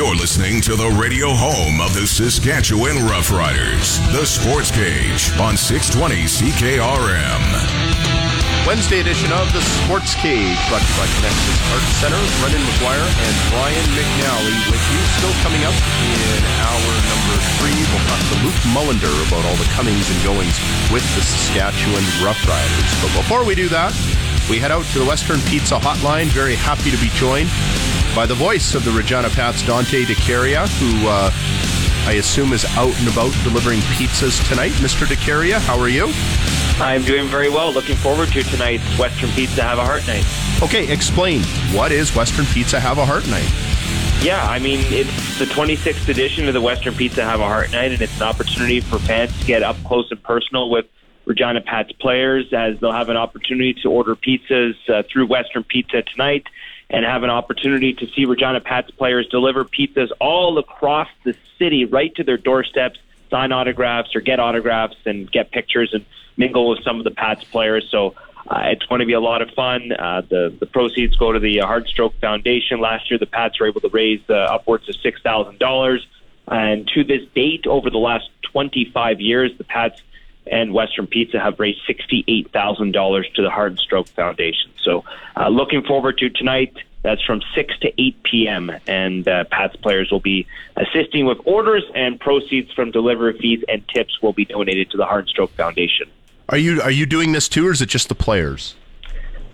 You're listening to the radio home of the Saskatchewan Roughriders, the Sports Cage on 620 CKRM. Wednesday edition of the Sports Cage, brought to you by Connections Art Center. Brendan McGuire and Brian McNally with you. Still coming up in hour number three, we'll talk to Luke Mullender about all the comings and goings with the Saskatchewan Roughriders. But before we do that, we head out to the Western Pizza Hotline. Very happy to be joined by the voice of the Regina Pats, Dante De Caria, who uh, I assume is out and about delivering pizzas tonight. Mr. De Caria, how are you? I'm doing very well. Looking forward to tonight's Western Pizza Have a Heart Night. Okay, explain. What is Western Pizza Have a Heart Night? Yeah, I mean, it's the 26th edition of the Western Pizza Have a Heart Night, and it's an opportunity for fans to get up close and personal with Regina Pats players as they'll have an opportunity to order pizzas uh, through Western Pizza tonight and have an opportunity to see Regina Pats players deliver pizzas all across the city right to their doorsteps, sign autographs or get autographs and get pictures and mingle with some of the Pats players. So uh, it's going to be a lot of fun. Uh, the the proceeds go to the Heart Stroke Foundation. Last year, the Pats were able to raise uh, upwards of six thousand dollars, and to this date, over the last twenty five years, the Pats and Western Pizza have raised $68,000 to the Heart and Stroke Foundation. So, uh, looking forward to tonight. That's from 6 to 8 p.m. And uh, Pats players will be assisting with orders, and proceeds from delivery fees and tips will be donated to the Heart and Stroke Foundation. Are you are you doing this too, or is it just the players?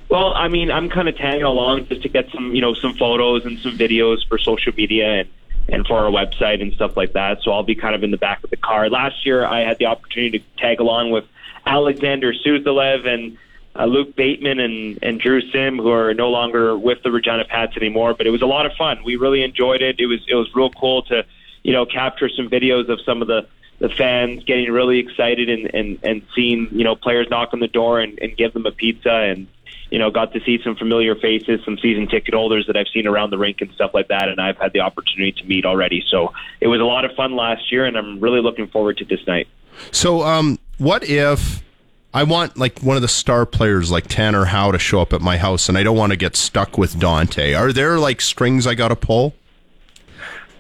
Well, I mean, I'm kind of tagging along just to get some, you know, some photos and some videos for social media and and for our website and stuff like that. So I'll be kind of in the back of the car. Last year, I had the opportunity to tag along with Alexander Suzdalev and uh, Luke Bateman and, and Drew Sim, who are no longer with the Regina Pats anymore. But it was a lot of fun. We really enjoyed it. It was it was real cool to you know capture some videos of some of the the fans getting really excited and and and seeing you know players knock on the door and, and give them a pizza and you know, got to see some familiar faces, some season ticket holders that I've seen around the rink and stuff like that, and I've had the opportunity to meet already. So it was a lot of fun last year, and I'm really looking forward to this night. So, um, what if I want like one of the star players like Tanner Howe to show up at my house, and I don't want to get stuck with Dante? Are there like strings I got to pull?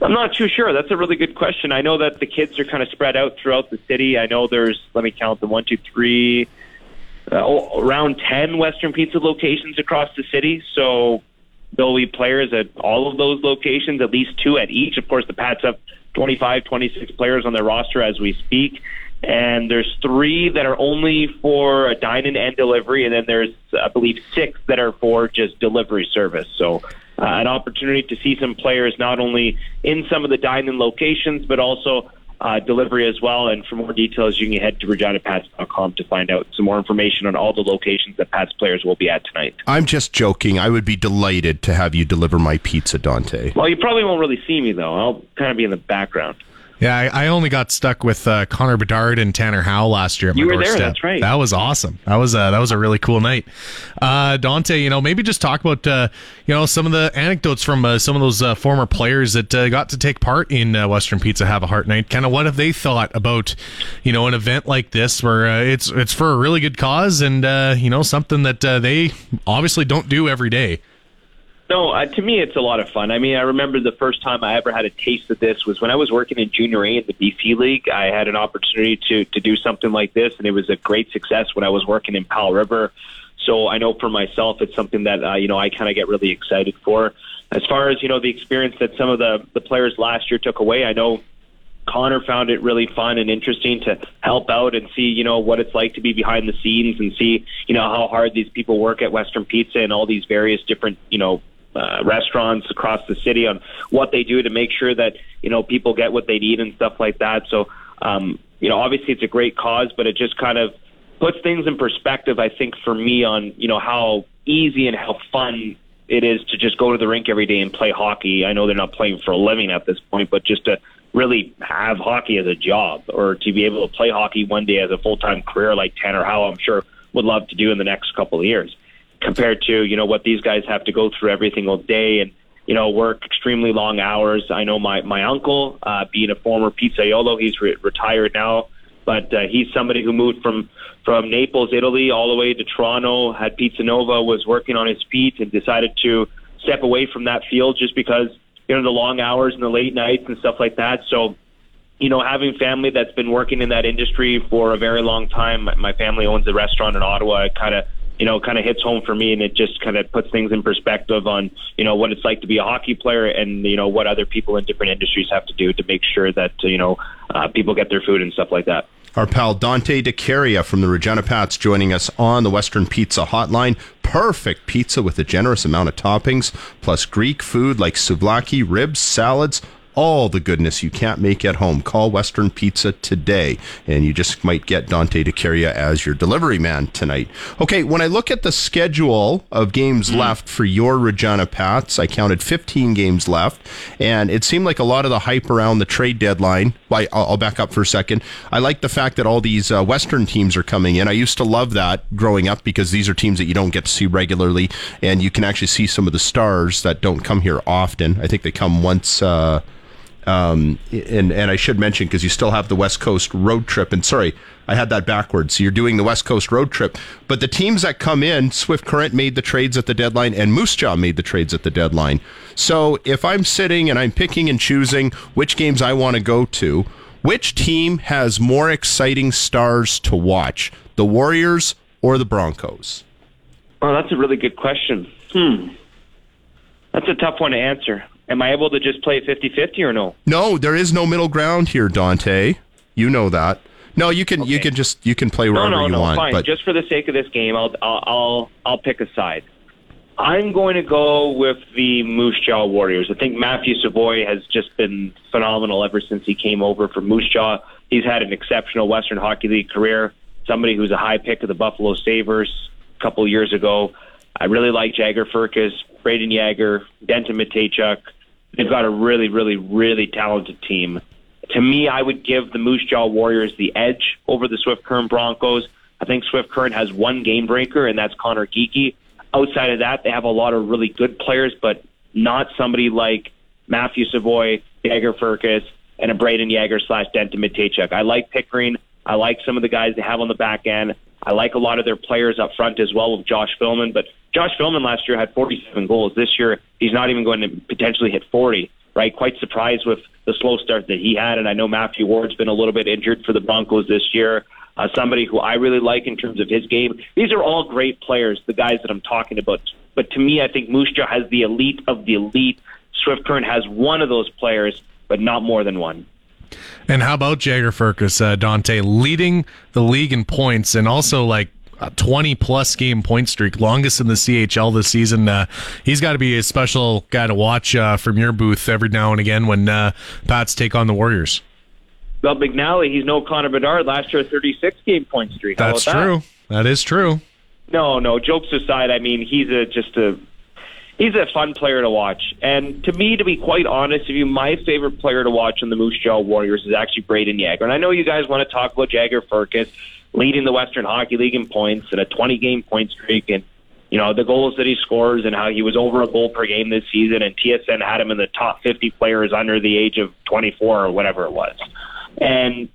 I'm not too sure. That's a really good question. I know that the kids are kind of spread out throughout the city. I know there's, let me count them, one, two, three, uh, around 10 Western Pizza locations across the city. So there'll be players at all of those locations, at least two at each. Of course, the Pats have 25, 26 players on their roster as we speak. And there's three that are only for a dine-in and delivery, and then there's, I believe, six that are for just delivery service. So uh, an opportunity to see some players not only in some of the dine-in locations, but also uh, delivery as well. And for more details, you can head to reginapats.com to find out some more information on all the locations that Pats players will be at tonight. I'm just joking. I would be delighted to have you deliver my pizza, Dante. Well, you probably won't really see me, though. I'll kind of be in the background. Yeah, I, I, only got stuck with uh, Connor Bedard and Tanner Howe last year. At you my were doorstep. there, that's right. That was awesome. That was uh, that was a really cool night. Uh, Dante, you know, maybe just talk about uh, you know some of the anecdotes from uh, some of those uh, former players that got to take part in Western Pizza Have a Heart Night. Kind of what have they thought about you know an event like this where it's it's for a really good cause and you know something that they obviously don't do every day. No, uh, to me, it's a lot of fun. I mean, I remember the first time I ever had a taste of this was when I was working in Junior A in the BC League. I had an opportunity to to do something like this, and it was a great success when I was working in Powell River. So I know for myself, it's something that uh, you know I kind of get really excited for. As far as you know, the experience that some of the the players last year took away, I know Connor found it really fun and interesting to help out and see, you know, what it's like to be behind the scenes and see, you know, how hard these people work at Western Pizza and all these various different, you know, uh, restaurants across the city on what they do to make sure that you know people get what they need and stuff like that. So um, you know, obviously it's a great cause, but it just kind of puts things in perspective. I think for me on you know how easy and how fun it is to just go to the rink every day and play hockey. I know they're not playing for a living at this point, but just to really have hockey as a job or to be able to play hockey one day as a full time career like Tanner Howe, I'm sure would love to do in the next couple of years compared to you know what these guys have to go through every single day and you know work extremely long hours. I know my my uncle, uh, being a former pizzaiolo, he's re- retired now, but uh, he's somebody who moved from from Naples, Italy, all the way to Toronto. Had Pizza Nova, was working on his feet, and decided to step away from that field just because you know the long hours and the late nights and stuff like that. So you know, having family that's been working in that industry for a very long time. My family owns a restaurant in Ottawa. It kind of, you know, kind of hits home for me, and it just kind of puts things in perspective on, you know, what it's like to be a hockey player, and you know what other people in different industries have to do to make sure that you know uh, people get their food and stuff like that. Our pal Dante De Caria from the Regina Pats joining us on the Western Pizza Hotline. Perfect pizza with a generous amount of toppings, plus Greek food like souvlaki, ribs, salads, all the goodness you can't make at home. Call Western Pizza today, and you just might get Dante De Caria as your delivery man tonight. Okay, when I look at the schedule of games mm. left for your Regina Pats, I counted 15 games left, and it seemed like a lot of the hype around the trade deadline. Well, I'll back up for a second. I like the fact that all these uh, Western teams are coming in. I used to love that growing up because these are teams that you don't get to see regularly, and you can actually see some of the stars that don't come here often. I think they come once. Uh, um, and and I should mention because you still have the West Coast road trip. And sorry, I had that backwards. So you're doing the West Coast road trip, but the teams that come in, Swift Current made the trades at the deadline, and Moose Jaw made the trades at the deadline. So if I'm sitting and I'm picking and choosing which games I want to go to, which team has more exciting stars to watch, the Warriors or the Broncos? Oh, that's a really good question. Hmm. That's a tough one to answer. Am I able to just play 50 50 or no? No, there is no middle ground here, Dante. You know that. No, you can okay. you can just you can play wherever you want, no, no, you no, want. Fine. But just for the sake of this game, I'll I'll I'll, I'll pick a side. I'm going to go with the Moose Jaw Warriors. I think Matthew Savoie has just been phenomenal ever since he came over from Moose Jaw. He's had an exceptional Western Hockey League career. Somebody who's a high pick of the Buffalo Sabres a couple years ago. I really like Jagger Firkus, Brayden Yager, Denton Mateychuk. They've got a really, really, really talented team. To me, I would give the Moose Jaw Warriors the edge over the Swift Current Broncos. I think Swift Current has one game breaker, and that's Conor Geekie. Outside of that, they have a lot of really good players, but not somebody like Matthew Savoie, Jagger Firkus, and a Brayden Yager slash Denton Mateychuk. I like Pickering. I like some of the guys they have on the back end. I like a lot of their players up front as well with Josh Filmon, but Josh Filmon last year had 47 goals. This year, he's not even going to potentially hit 40, right? Quite surprised with the slow start that he had. And I know Matthew Ward's been a little bit injured for the Broncos this year. Uh, somebody who I really like in terms of his game. These are all great players, the guys that I'm talking about. But to me, I think Moose has the elite of the elite. Swift Current has one of those players, but not more than one. And how about Jagger Firkus, uh, Dante, leading the league in points and also like a 20 plus game point streak, longest in the CHL this season. Uh, he's got to be a special guy to watch uh, from your booth every now and again when uh, Pats take on the Warriors. Well, McNally, he's no Connor Bedard. Last year, 36 game point streak. That's true. That? that is true. No, no. Jokes aside, I mean he's a just a he's a fun player to watch. And to me, to be quite honest with you, my favorite player to watch on the Moose Jaw Warriors is actually Brayden Yager. And I know you guys want to talk about Jagger Firkus leading the Western Hockey League in points and a 20 game point streak and you know the goals that he scores and how he was over a goal per game this season and TSN had him in the top 50 players under the age of 24 or whatever it was. And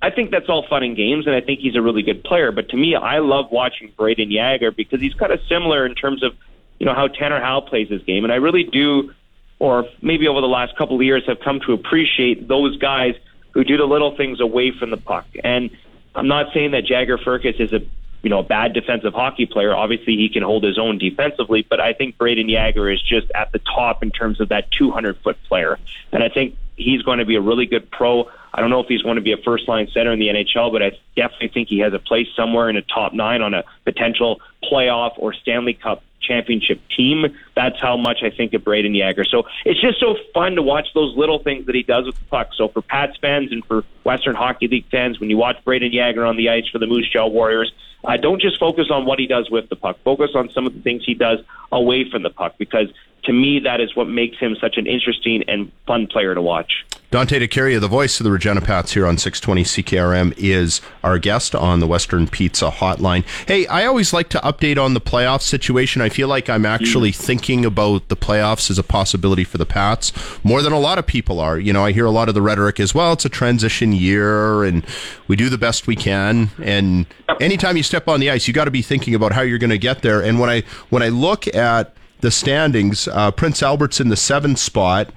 I think that's all fun and games, and I think he's a really good player. But to me, I love watching Brayden Yager because he's kind of similar in terms of, you know, how Tanner Howe plays his game. And I really do, or maybe over the last couple of years, have come to appreciate those guys who do the little things away from the puck. And I'm not saying that Jagger Firkus is a you know a bad defensive hockey player. Obviously, he can hold his own defensively, but I think Brayden Yager is just at the top in terms of that 200 foot player, and I think he's going to be a really good pro. I don't know if he's going to be a first line center in the NHL, but I definitely think he has a place somewhere in a top nine on a potential playoff or Stanley Cup championship team. That's how much I think of Brayden Yager. So it's just so fun to watch those little things that he does with the puck. So for Pats fans and for Western Hockey League fans, when you watch Brayden Yager on the ice for the Moose Jaw Warriors, uh, don't just focus on what he does with the puck. Focus on some of the things he does away from the puck because to me, that is what makes him such an interesting and fun player to watch. Dante De Caria, the voice of the Regina Pats here on 620 CKRM, is our guest on the Western Pizza Hotline. Hey, I always like to update on the playoff situation. I feel like I'm actually mm. thinking about the playoffs as a possibility for the Pats more than a lot of people are. You know, I hear a lot of the rhetoric as well. It's a transition year, and we do the best we can. And anytime you step on the ice, you got to be thinking about how you're going to get there. And when I when I look at the standings, uh, Prince Albert's in the seventh spot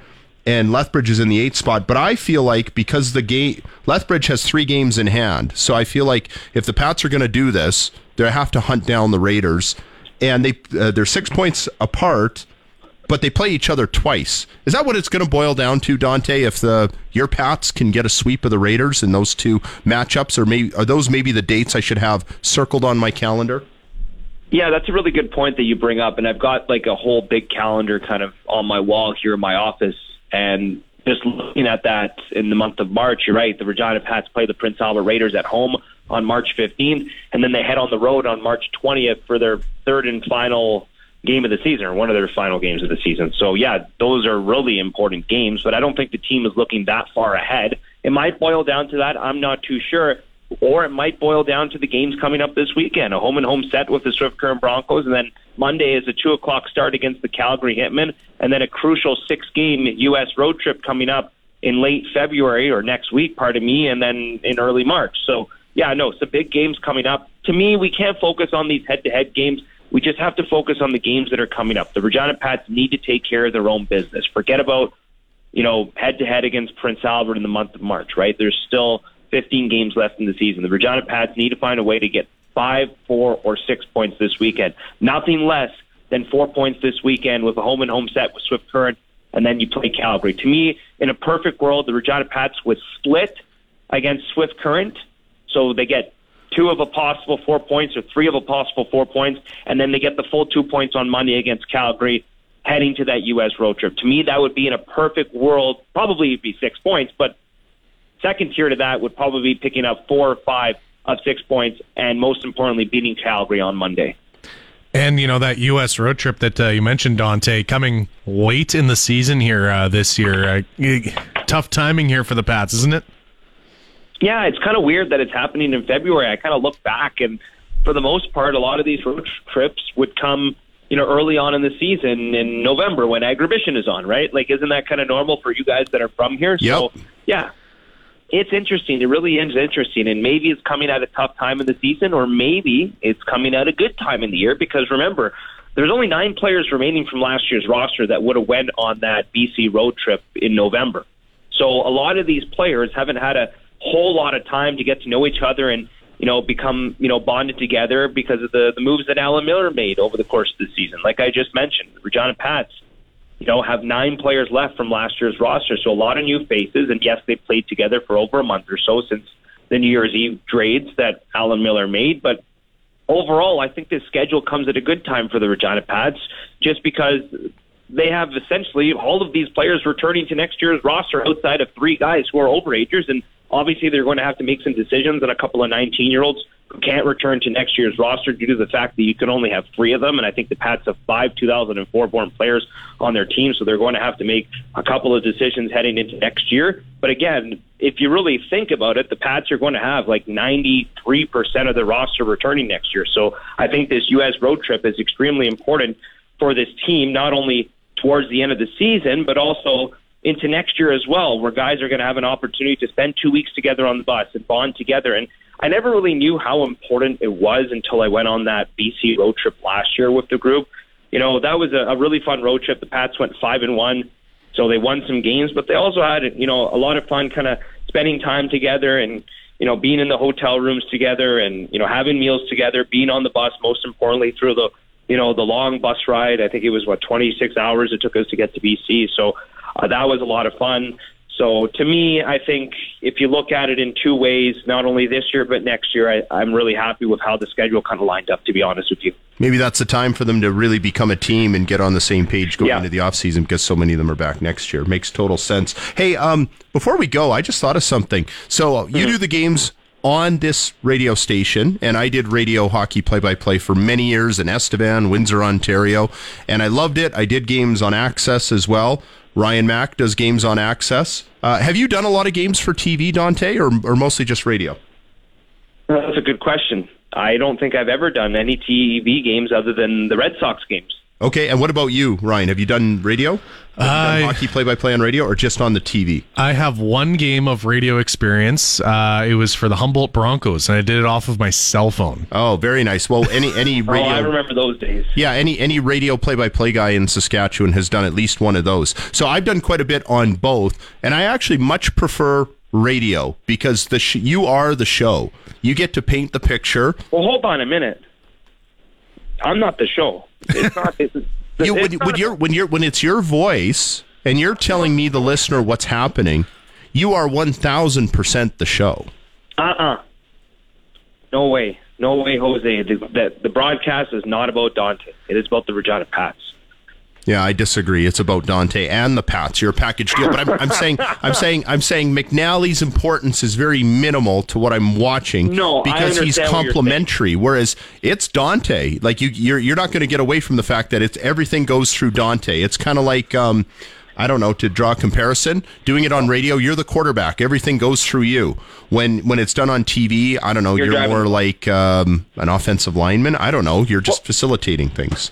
and Lethbridge is in the eighth spot. But I feel like because the game Lethbridge has three games in hand, so I feel like if the Pats are going to do this, they have to hunt down the Raiders, and they uh, they're six points apart, but they play each other twice. Is that what it's going to boil down to, Dante? If the your Pats can get a sweep of the Raiders in those two matchups, or maybe are those maybe the dates I should have circled on my calendar? Yeah, that's a really good point that you bring up, and I've got like a whole big calendar kind of on my wall here in my office and just looking at that in the month of March, you're right. The Regina Pats play the Prince Albert Raiders at home on March 15th, and then they head on the road on March 20th for their third and final game of the season, or one of their final games of the season. So, yeah, those are really important games, but I don't think the team is looking that far ahead. It might boil down to that. I'm not too sure. Or it might boil down to the games coming up this weekend a home and home set with the Swift Current Broncos, and then Monday is a 2 o'clock start against the Calgary Hitmen, and then a crucial six game U.S. road trip coming up in late February or next week, pardon me, and then in early March. So, yeah, no, it's some big games coming up. To me, we can't focus on these head to head games. We just have to focus on the games that are coming up. The Regina Pats need to take care of their own business. Forget about, you know, head to head against Prince Albert in the month of March, right? There's still 15 games left in the season. The Regina Pats need to find a way to get five, four, or six points this weekend. Nothing less than four points this weekend with a home and home set with Swift Current, and then you play Calgary. To me, in a perfect world, the Regina Pats would split against Swift Current, so they get two of a possible four points or three of a possible four points, and then they get the full two points on Monday against Calgary heading to that U.S. road trip. To me, that would be in a perfect world, probably be six points, but Second tier to that would probably be picking up four or five of six points, and most importantly, beating Calgary on Monday. And you know that U.S. road trip that uh, you mentioned, Dante, coming late in the season here uh, this year. Uh, tough timing here for the Pats, isn't it? Yeah, it's kind of weird that it's happening in February. I kind of look back, and for the most part, a lot of these road trips would come, you know, early on in the season in November when Agribition is on, right? Like, isn't that kind of normal for you guys that are from here? Yep. So, yeah, it's interesting. It really is interesting. And maybe it's coming at a tough time in the season, or maybe it's coming at a good time in the year. Because remember, there's only nine players remaining from last year's roster that would have went on that BC road trip in November. So a lot of these players haven't had a whole lot of time to get to know each other and you know become you know bonded together because of the the moves that Alan Miller made over the course of the season. Like I just mentioned, Regina Pats you know, have nine players left from last year's roster. So a lot of new faces. And yes, they played together for over a month or so since the New Year's Eve trades that Alan Miller made. But overall, I think this schedule comes at a good time for the Regina Pats just because they have essentially all of these players returning to next year's roster outside of three guys who are overagers. And obviously, they're going to have to make some decisions on a couple of 19 year olds who can't return to next year's roster due to the fact that you can only have three of them. And I think the Pats have five 2004 born players on their team, so they're going to have to make a couple of decisions heading into next year. But again, if you really think about it, the Pats are going to have like 93% of the roster returning next year. So I think this U.S. road trip is extremely important for this team, not only towards the end of the season, but also into next year as well, where guys are going to have an opportunity to spend two weeks together on the bus and bond together. And I never really knew how important it was until I went on that BC road trip last year with the group. You know, that was a, a really fun road trip. The Pats went five and one, so they won some games, but they also had you know a lot of fun, kind of spending time together and you know being in the hotel rooms together and you know having meals together, being on the bus. Most importantly, through the you know the long bus ride. I think it was what 26 hours it took us to get to BC. So uh, that was a lot of fun. So to me, I think if you look at it in two ways, not only this year but next year, I, I'm really happy with how the schedule kind of lined up. To be honest with you, maybe that's the time for them to really become a team and get on the same page going yeah. into the offseason because so many of them are back next year. Makes total sense. Hey, um, before we go, I just thought of something. So uh, you mm-hmm. do the games on this radio station, and I did radio hockey play by play for many years in Estevan, Windsor, Ontario, and I loved it. I did games on Access as well. Ryan Mack does games on Access. Uh, have you done a lot of games for TV, Dante, or, or mostly just radio? That's a good question. I don't think I've ever done any TV games other than the Red Sox games. Okay, and what about you, Ryan? Have you done radio? Have you done I- hockey play-by-play on radio, or just on the TV? I have one game of radio experience. Uh, it was for the Humboldt Broncos, and I did it off of my cell phone. Oh, very nice. Well, any any Oh, I remember those days. yeah, any any radio play-by-play guy in Saskatchewan has done at least one of those. So I've done quite a bit on both, and I actually much prefer radio because the sh- you are the show. You get to paint the picture. Well, hold on a minute. I'm not the show. It's not. It's, You when, not when you're when you're when it's your voice and you're telling me the listener what's happening, you are one thousand percent the show. Uh-uh. No way. No way, Jose. The, the, the broadcast is not about Dante. It is about the Regina Pats. Yeah, I disagree. It's about Dante and the Pats. You're a package deal, but I'm, I'm saying, I'm saying, I'm saying McNally's importance is very minimal to what I'm watching. No, I because he's understand what you're complimentary. Whereas it's Dante. Like you, you're you're not going to get away from the fact that it's everything goes through Dante. It's kind of like. Um, I don't know to draw a comparison. Doing it on radio, you're the quarterback. Everything goes through you. When when it's done on TV, I don't know. You're You're, more like um, an offensive lineman. I don't know. You're just facilitating things.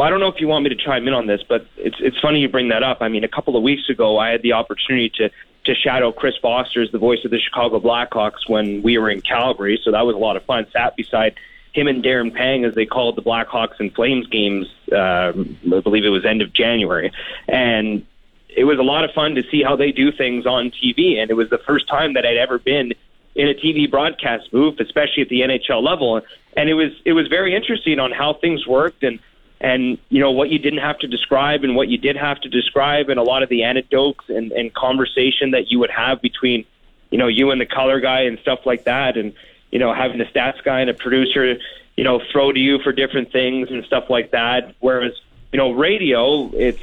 Well, I don't know if you want me to chime in on this, but it's it's funny you bring that up. I mean, a couple of weeks ago, I had the opportunity to to shadow Chris Vosters as the voice of the Chicago Blackhawks when we were in Calgary, so that was a lot of fun. Sat beside him and Darren Pang as they called the Blackhawks and Flames games. Uh, I believe it was end of January, and it was a lot of fun to see how they do things on TV. And it was the first time that I'd ever been in a TV broadcast booth, especially at the NHL level. And it was it was very interesting on how things worked and and you know what you didn't have to describe and what you did have to describe and a lot of the anecdotes and, and conversation that you would have between you know you and the color guy and stuff like that. And you know having the stats guy and a producer you know throw to you for different things and stuff like that. Whereas you know radio it's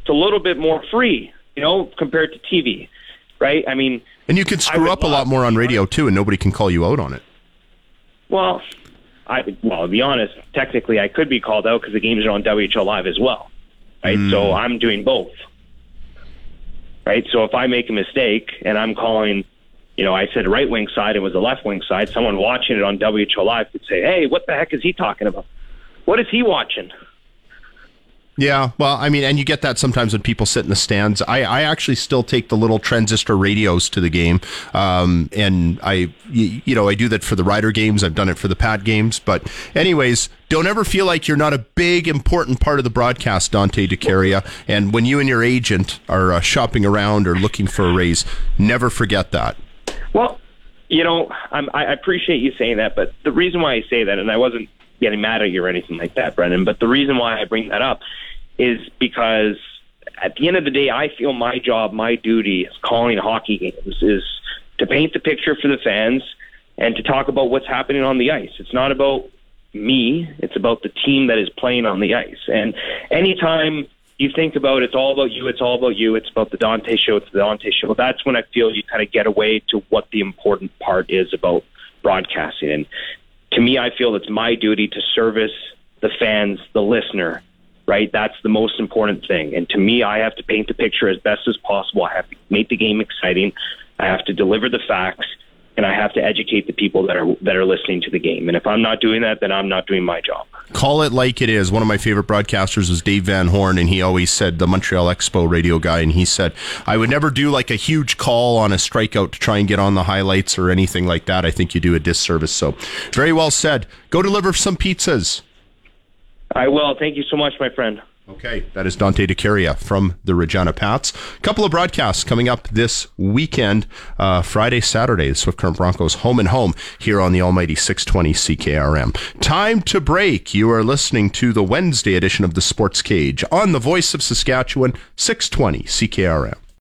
it's a little bit more free you know compared to TV right? I mean And you can screw up a lot more on radio too, and nobody can call you out on it. Well, I well, to be honest, technically I could be called out because the games are on WHL Live as well, right? So hmm. I'm doing both, right? So if I make a mistake and I'm calling, you know, I said right wing side, it was the left wing side. Someone watching it on WHL Live could say, "Hey, what the heck is he talking about? What is he watching?" Yeah, well, I mean, and you get that sometimes when people sit in the stands. I, I actually still take the little transistor radios to the game, um, and I, you, know, I do that for the Rider games. I've done it for the pad games. But, anyways, don't ever feel like you're not a big important part of the broadcast, Dante De Caria. And when you and your agent are uh, shopping around or looking for a raise, never forget that. Well, you know, I'm, I appreciate you saying that, but the reason why I say that, and I wasn't getting mad at you or anything like that, Brendan, but the reason why I bring that up is because at the end of the day, I feel my job, my duty is calling hockey games is to paint the picture for the fans and to talk about what's happening on the ice. It's not about me, it's about the team that is playing on the ice. And anytime you think about it's all about you, it's all about you, it's about the Dante show, it's the Dante show, that's when I feel you kind of get away to what the important part is about broadcasting. And to me, I feel it's my duty to service the fans, the listener, right? That's the most important thing. And to me, I have to paint the picture as best as possible. I have to make the game exciting. I have to deliver the facts, and I have to educate the people that are that are listening to the game. And if I'm not doing that, then I'm not doing my job. Call it like it is. One of my favorite broadcasters was Dave Van Horne, and he always said the Montreal Expo radio guy, and he said I would never do like a huge call on a strikeout to try and get on the highlights or anything like that. I think you do a disservice. So, very well said. Go deliver some pizzas. I will. Thank you so much, my friend. Okay, that is Dante De Caria from the Regina Pats. A couple of broadcasts coming up this weekend, uh, Friday, Saturday. The Swift Current Broncos home and home here on the almighty 620 CKRM. Time to break. You are listening to the Wednesday edition of the Sports Cage on the Voice of Saskatchewan, 620 CKRM.